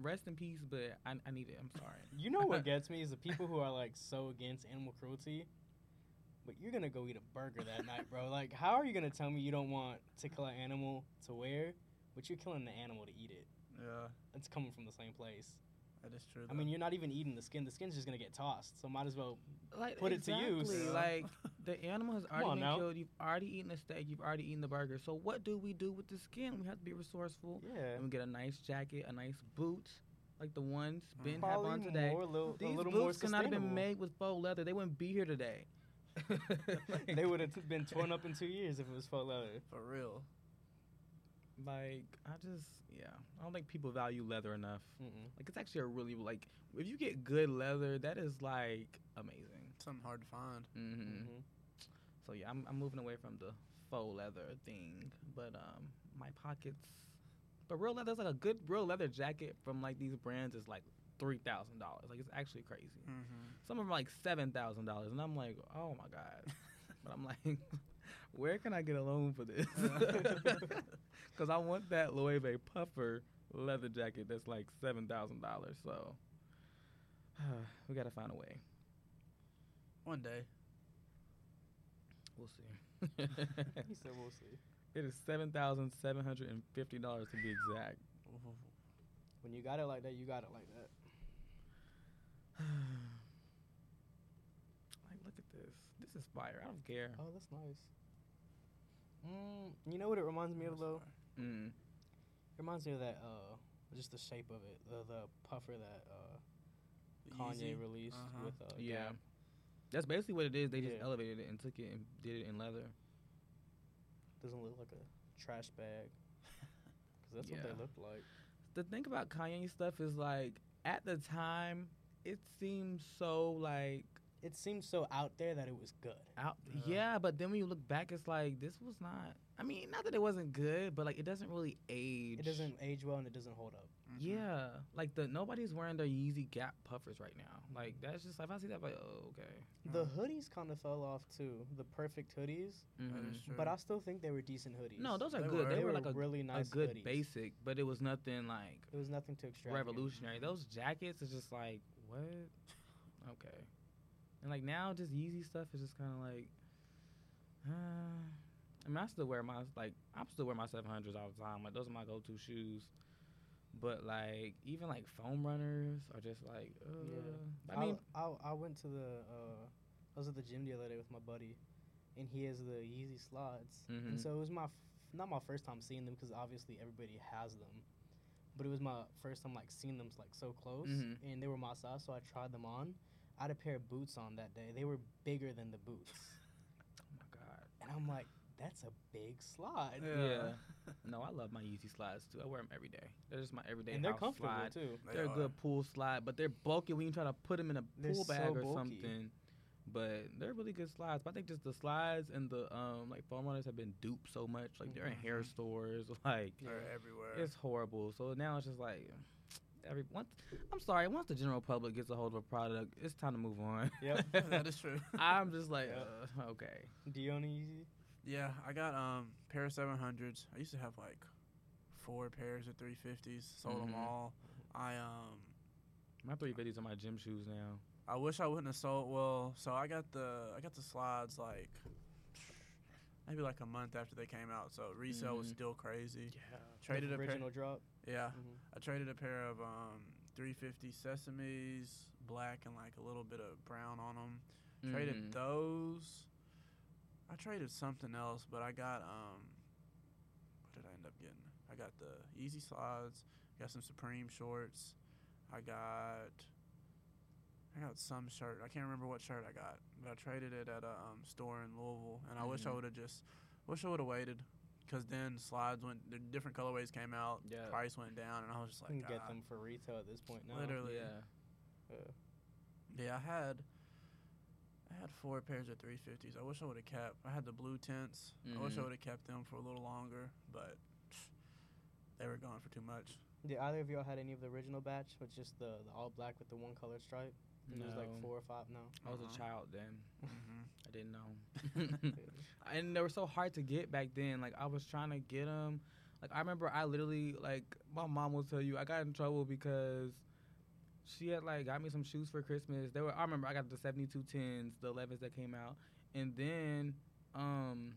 rest in peace, but I, I need it. I'm sorry. You know what gets me is the people who are like so against animal cruelty, but you're gonna go eat a burger that night, bro. Like, how are you gonna tell me you don't want to kill an animal to wear, but you're killing the animal to eat it? Yeah, It's coming from the same place. that is true. I mean, you're not even eating the skin. The skin's just gonna get tossed. So might as well. like Put it to use. exactly, Like the animal has already on been now. killed. You've already eaten the steak. You've already eaten the burger. So what do we do with the skin? We have to be resourceful. Yeah. And we get a nice jacket, a nice boot, like the ones mm-hmm. Ben have on today. more, little, a These little boots could not have been made with faux leather. They wouldn't be here today. Like- They would have been torn up in two years if it was faux leather. For real. Like I just yeah, I don't think people value leather enough. Mm-mm. Like it's actually a really like if you get good leather, that is like amazing. Something hard to find. hmm Mhm. So yeah, I'm I'm moving away from the faux leather thing, but um my pockets. But real leather is like a good real leather jacket from like these brands is like three thousand dollars. Like it's actually crazy. Mm-hmm. Some of them are like seven thousand dollars, and I'm like, oh my god. but I'm like, Where can I get a loan for this? Because I want that Loewe puffer leather jacket that's like seven thousand dollars. So we gotta find a way. One day. We'll see. he said we'll see. it is seven thousand seven hundred and fifty dollars to be exact. When you got it like that, you got it like that. like, look at this. This is fire. I don't care. Oh, that's nice. Mm, you know what it reminds me of though? Mm. It reminds me of that uh just the shape of it, the the puffer that uh Kanye Yeezy. released Uh-huh. with uh Yeah. Gap. That's basically what it is. They just elevated it and took it and did it in leather. Doesn't look like a trash bag. Cuz that's what they look like. The thing about Kanye stuff is like at the time it seems so like It seemed so out there that it was good. out Yeah. yeah, but then when you look back it's like this was not I mean, not that it wasn't good, but like it doesn't really age. It doesn't age well and it doesn't hold up. Mhm. Yeah, like the nobody's wearing their Yeezy Gap puffers right now. Like that's just if I see that, I'm like oh okay. The Mhm. hoodies kind of fell off too. The perfect hoodies, That Mhm. but I still think they were decent hoodies. No, those are They good. were. They, they were were like a, really a nice good hoodies. basic, but it was nothing like It was nothing too extravagant. revolutionary. Those jackets is just like what? Okay, and like now, just Yeezy stuff is just kind of like. Uh, I mean, I still wear my like I'm still wear my 700s all the time. Like those are my go-to shoes. But like even like foam runners are just like. Uh, Yeah. I mean, I, I went to the uh, I was at the gym the other day with my buddy, and he has the Yeezy slides, Mhm. and so it was my f- not my first time seeing them because obviously everybody has them, but it was my first time like seeing them like so close, Mhm. and they were my size, so I tried them on. I had a pair of boots on that day. They were bigger than the boots, oh my god. and I'm like, that's a big slide, Yeah. No, I love my Yeezy slides too. I wear them every day. They're just my everyday and they're house comfortable slide. too. They They're a good pool slide, but they're bulky when you try to put them in a They're pool so bag or bulky. something. But they're really good slides. But I think just the slides and the um like foam runners have been duped so much. Like they're in hair Mhm. stores. Like They're everywhere. it's horrible. So now it's just like every once. I'm sorry. Once the general public gets a hold of a product, it's time to move on. Yep. that is true. I'm just like, Yep. uh, okay. Do you own a Yeezy? Yeah, I got um pair of seven hundreds. I used to have like four pairs of three fifties. Sold them Mhm. all. I um My 350s are my gym shoes now. I wish I wouldn't have sold. Well, so I got the I got the slides like maybe like a month after they came out. So resale was Mhm. still crazy. Yeah. Traded a pair. original drop. Yeah, Mhm. I traded a pair of um 350 sesames, black and like a little bit of brown on them. Traded Mhm. those. I traded something else, but I got um. What did I end up getting? I got the Yeezy Slides. Got some Supreme shorts. I got. I got some shirt. I can't remember what shirt I got, but I traded it at a um, store in Louisville, and I wish I Mhm. would have just, wish I would have waited, because then slides went. The different colorways came out. Yeah. Price went down, and I was just You like, can get them for retail at this point now. Literally. Yeah. Uh, Yeah, I had I had four pairs of 350s. I wish I would have kept. I had the blue tints. I wish I Mhm. would have kept them for a little longer, but they were gone for too much. Did either of y'all had any of the original batch with just the, the all black with the one colored stripe? And It was like four or five. No. I was Uh-uh. a child then. hmm I didn't know. and they were so hard to get back then. Like I was trying to get them. Like I remember, I literally like my mom will tell you I got in trouble because she had like got me some shoes for Christmas. They were I remember I got the seventy two tens, the elevens that came out, and then um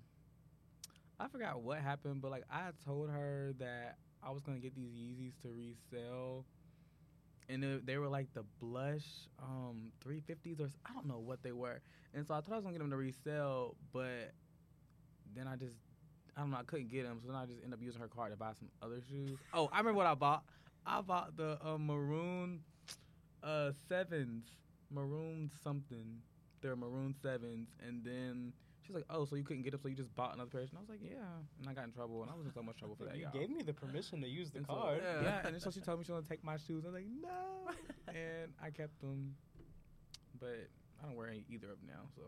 I forgot what happened, but like I told her that I was gonna get these Yeezys to resell. And it, they were like the blush um 350s or I don't know what they were. And so I thought I was gonna get them to resell, but then I just I don't know I couldn't get them, so then I just ended up using her card to buy some other shoes. Oh, I remember what I bought. I bought the uh, maroon uh sevens, maroon something. They're maroon sevens, and then she's like, "Oh, so you couldn't get up, so you just bought another pair?" And I was like, "Yeah," and I got in trouble, and I was in so much trouble for that. you y'all. gave me the permission to use the And so- card. Yeah. yeah, and then so she told me she was gonna take my shoes. I was like, no, and I kept them, but I don't wear any, either of them now. So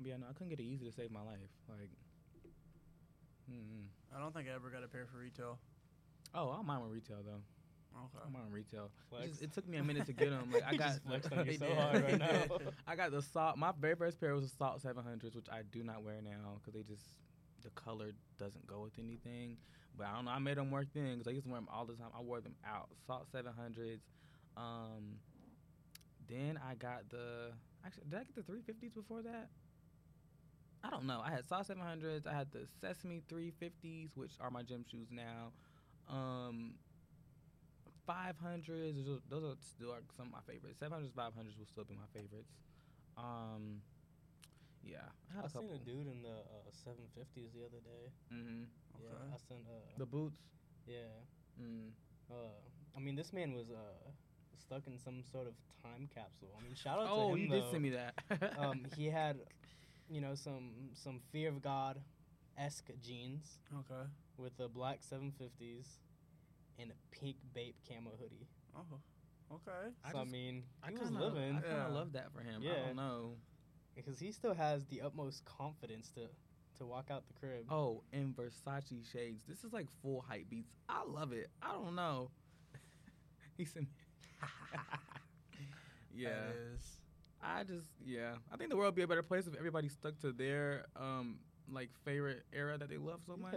But yeah, no, I couldn't get it easy to save my life. Like, mm I don't think I ever got a pair for retail. oh, I don't mind with retail though. Okay. I'm on retail. It, just, it took me a minute to get them. Like I got just flexed on you so did. hard right now. I got the salt. My very first pair was a salt 700s, which I do not wear now because they just the color doesn't go with anything. But I don't know. I made them work then because I used to wear them all the time. I wore them out. Salt 700s. Um, then I got the actually did I get the 350s before that? I don't know. I had Salt 700s. I had the Sesame 350s, which are my gym shoes now. Um, 500s. Those are, those are still are some of my favorites. 700s, 500s will still be my favorites. Um, yeah, I had I a seen couple. a dude in the uh, 750s the other day. hmm Yeah, I sent. Uh, The boots. yeah. Mm. Uh, I mean, this man was uh stuck in some sort of time capsule. I mean, shout out Oh, to him you though. did send me that. um, he had, you know, some some fear of God esque jeans Okay. with the black 750s and a pink Bape camo hoodie. Oh. Okay. I so I just- mean, I he was kinda, living I kind of Yeah. love that for him. I Yeah. don't know. because he still has the utmost confidence to to walk out the crib. Oh, and Versace shades. This is like full hype beats. I love it. I don't know. he sent me. yeah. That is. I just yeah. I think the world would be a better place if everybody stuck to their um like favorite era that they love so much.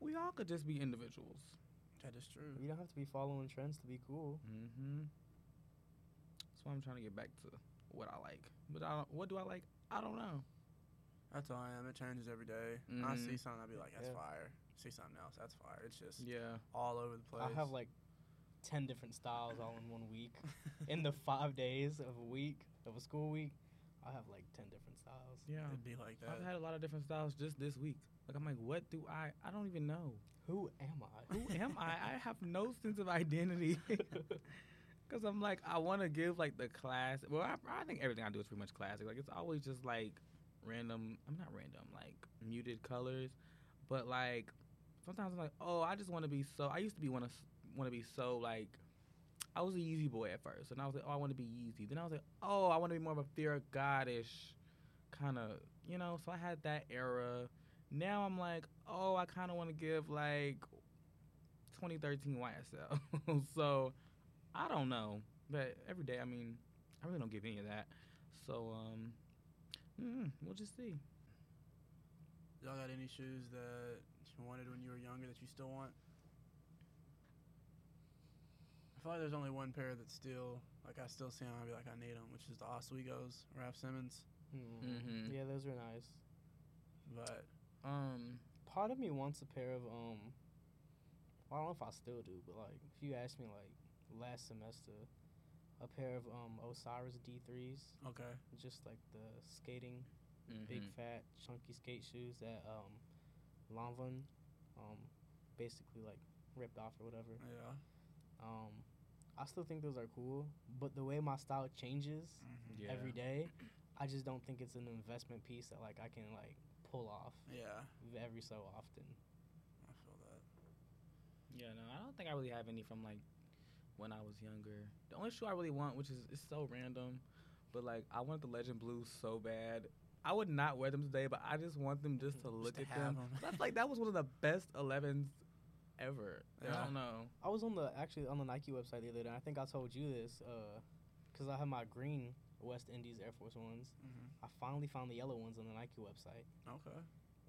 We all could just be individuals. That is true. You don't have to be following trends to be cool. Mm-hmm. That's why I'm trying to get back to what I like. But I don't, what do I like? I don't know. That's all I am. It changes every day. I Mhm. see something, I'll be like, that's Yeah. fire. See something else, that's fire. It's just Yeah. all over the place. I have like ten different styles all in one week. in the five days of a week of a school week, I have like ten different styles. Yeah. It'd be like that. I've had a lot of different styles just this week. Like I'm like, what do I? I don't even know. Who am I? Who am I? I have no sense of identity. Cause I'm like, I want to give like the class. Well, I, I think everything I do is pretty much classic. Like it's always just like random. I'm not random, like muted colors. But like sometimes I'm like, oh, I just want to be so. I used to be want to want to be so like. I was a Yeezy boy at first, and I was like, oh, I want to be Yeezy. Then I was like, oh, I want to be more of a fear of Godish kind of, you know. So I had that era. Now I'm like, oh, I kind of want to give like 2013 YSL. so I don't know, but every day, I mean, I really don't give any of that. So um, mm, we'll just see. Y'all got any shoes that you wanted when you were younger that you still want? I feel like there's only one pair that's still like I still see them. I'd be like I need them, which is the Ozweegos, Raf Simons. Mm. Mhm. Yeah, those are nice. But Um, Part of me wants a pair of um. Well, I don't know if I still do, but like if you asked me like last semester, a pair of um Osiris D3s, okay, just like the skating big mhm. fat chunky skate shoes that um Lanvin um basically like ripped off or whatever. yeah, Um I still think those are cool, but the way my style changes mm-hmm. yeah. every day, I just don't think it's an investment piece that like I can like pull off yeah, every so often. I feel that. Yeah, no, I don't think I really have any from like when I was younger. The only shoe I really want, which is it's so random, but like I want the Legend Blues so bad. I would not wear them today, but I just want them just to mm-hmm. Just look to at have them. 'em. That's like that was one of the best 11s ever. Yeah. I don't know. I was on the actually on the Nike website the other day. and I think I told you this uh, because I have my green West Indies Air Force ones. Mm-hmm. I finally found the yellow ones on the Nike website. Okay,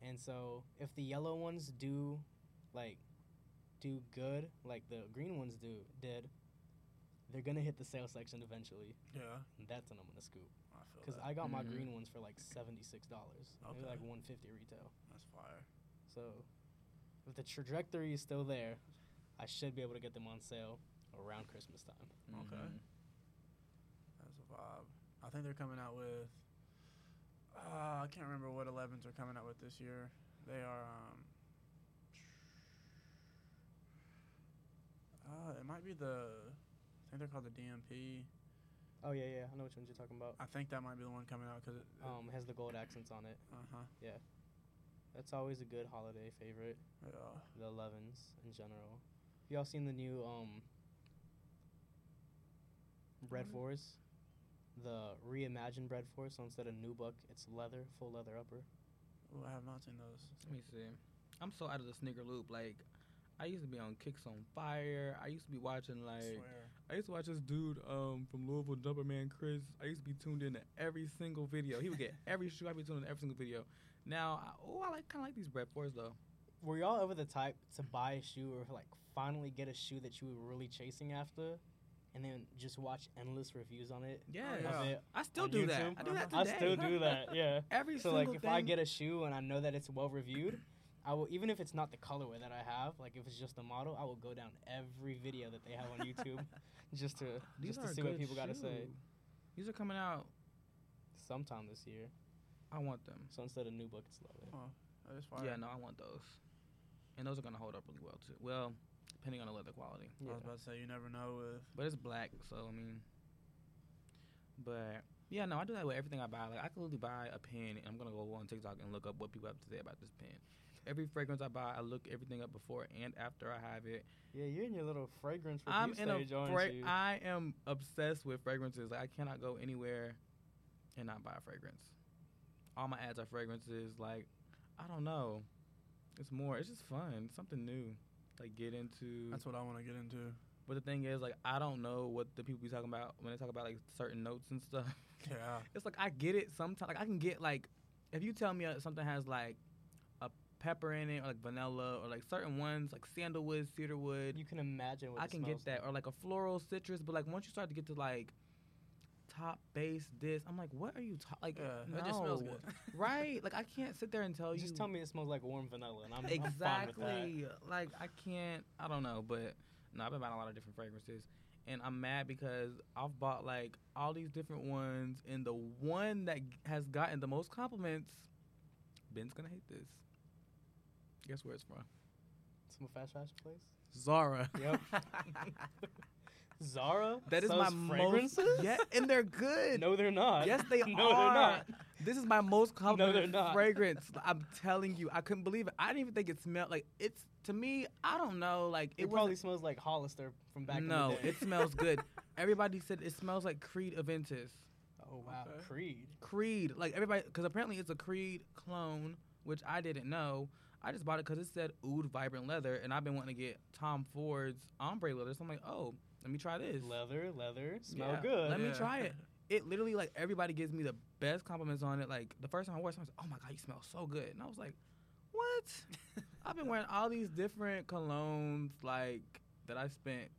And so if the yellow ones do like do good like the green ones do did, they're gonna hit the sale section eventually. yeah, And that's when I'm gonna scoop. I feel Because that. I got my Mhm. green ones for like seventy six dollars. Maybe Okay. like one fifty retail. That's fire. So if the trajectory is still there, I should be able to get them on sale around Christmas time. Okay. Mhm. That's a vibe. I think they're coming out with. Uh, I can't remember what 11s are coming out with this year. They are. Um, uh, it might be the. I think they're called the DMP. Oh yeah, yeah, I know which ones you're talking about. I think that might be the one coming out because it. Um, has the gold accents on it. uh huh. Yeah, that's always a good holiday favorite. Yeah. The 11s in general. Have y'all seen the new um Bred Mhm. Force? The reimagined Bred force. So instead of new nubuck, it's leather, full leather upper. Oh, I have not seen those. Let me see. I'm so out of the sneaker loop. Like, I used to be on Kicks on Fire. I used to be watching like swear. I used to watch this dude um from Louisville, Jumper Man Chris. I used to be tuned in to every single video. He would get every shoe. I'd be tuned into every single video. Now, I, oh, I like kind of like these Red Fours though. Were y'all ever the type to buy a shoe or like finally get a shoe that you were really chasing after, and then just watch endless reviews on it? Yeah, yeah. It I still on do that. I do that I still do that. Yeah. Every So single like, if thing. I get a shoe and I know that it's well reviewed, I will even if it's not the colorway that I have, like if it's just the model, I will go down every video that they have on YouTube just to These just to see what people got to say. These are coming out. Sometime this year. I want them. So instead of new buckets, love it. Oh, that is fire. Yeah, no, I want those. And those are gonna hold up really well too. Well, depending on the leather quality. I was about to say you never know with But it's black, so I mean. But yeah, no, I do that with everything I buy. Like I could literally buy a pen, and I'm gonna go on TikTok and look up what people have to say about this pen. Every fragrance I buy, I look everything up before and after I have it. Yeah, you're in your little fragrance review I'm in a stage, aren't fra- you? I am obsessed with fragrances. Like I cannot go anywhere and not buy a fragrance. All my ads are fragrances. Like I don't know. It's more. It's just fun. Something new. Like get into. that's what I want to get into. But the thing is, like, I don't know what the people be talking about when they talk about like certain notes and stuff. Yeah. It's like I get it sometimes. Like I can get like if you tell me uh, something has like a pepper in it or like vanilla or like certain ones like sandalwood, cedarwood. you can imagine what I it can get that like. or like a floral citrus. But like once you start to get to like top base this, I'm like, what are you ta- like? No. that just smells good. right? Like I can't sit there and tell you. Just tell me it smells like warm vanilla, and I'm, I'm fine with that. Exactly. Like I can't. I don't know, but no, I've been buying a lot of different fragrances, and I'm mad because I've bought like all these different ones, and the one that has gotten the most compliments, Ben's gonna hate this. Guess where it's from? Some fast fashion place. Zara. Yep. Zara. That is my fragrances. most. Yeah, and they're good. No, they're not. Yes, they no, are. they're not. This is my most they're complimented fragrance. I'm telling you, I couldn't believe it. I didn't even think it smelled like it's to me. I don't know, like It, it, probably smells like Hollister from back no, in the day. it smells good. Everybody said it smells like Creed Aventus. oh wow, Okay. Creed. Creed, like everybody, because apparently it's a Creed clone, which I didn't know. I just bought it because it said Oud Vibrant Leather, and I've been wanting to get Tom Ford's ombre leather. So I'm like, oh, let me try this. Leather, leather, smell Yeah, good. Let me try it. It literally like everybody gives me the best compliments on it. Like the first time I wore it, someone said, "Oh my god, you smell so good," and I was like, "What?" I've been wearing all these different colognes like that I spent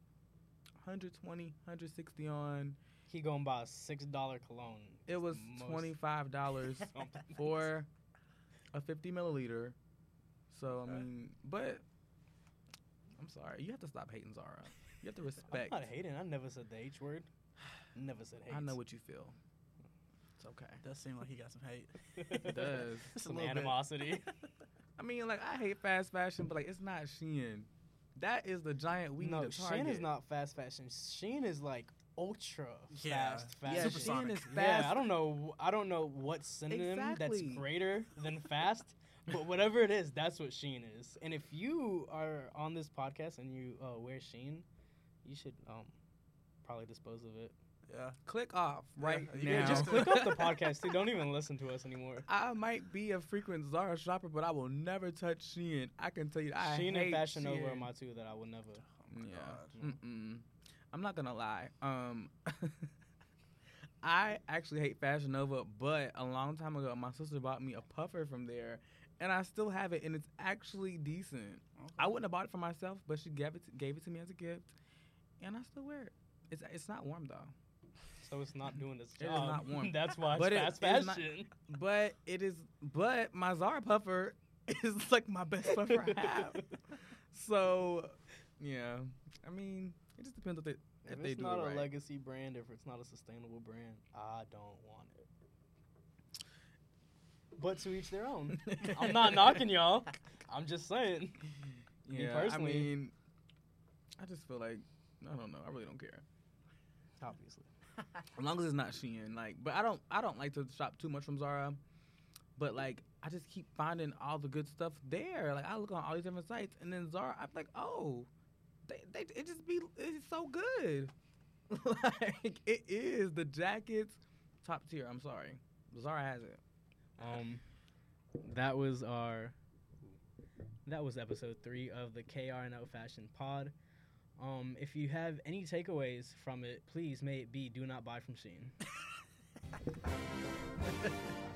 120, 160 on. He going buy a six dollar cologne. It was twenty five dollars for a 50 milliliter. So I mean, but I'm sorry, you have to stop hating Zara. You have to respect. I'm not hating. I never said the H word. Never said hate. I know what you feel. It's okay. It Does seem like he got some hate. It does. Some animosity. I mean, like I hate fast fashion, but like it's not Shein. That is the giant we no, need to target. Shein is not fast fashion. Shein is like ultra Yeah. fast Yeah, fashion. Super Shein is fast. Yeah, I don't know. I don't know what synonym Exactly. that's greater than fast, but whatever it is, that's what Shein is. And if you are on this podcast and you uh, wear Shein, you should um probably dispose of it. Yeah. Click off right you now. can Just click off the podcast. Too. Don't even listen to us anymore. I might be a frequent Zara shopper, but I will never touch Shein. I can tell you, I Shein hate and Fashion Nova Shein. are my two that I will never. Oh yeah. Mm-mm. I'm not gonna lie. Um, I actually hate Fashion Nova, but a long time ago, my sister bought me a puffer from there, and I still have it, and it's actually decent. I wouldn't have bought it for myself, but she gave it to, gave it to me as a gift, and I still wear it. It's it's not warm though, So it's not doing its job. It is not warm. That's why it's But it fast not- fashion. but it is. But my Zara puffer is like my best puffer I have. So, yeah. I mean, it just depends if they if, If they it's do not a legacy brand, if it's not a sustainable brand, I don't want it. But to each their own. I'm not knocking y'all. I'm just saying. Me Yeah, personally- I mean, I just feel like I don't know. I really don't care. Obviously. As long as it's not Shein, like, but I don't, I don't like to shop too much from Zara. But like, I just keep finding all the good stuff there. Like, I look on all these different sites, and then Zara, I'm like, oh, they, they, it just be, it's so good. like, it is the jackets, top tier. I'm sorry, Zara has it. Um, that was our that was episode three of the KRNL Fashion Pod. Um, if you have any takeaways from it, please may it be do not buy from Shein.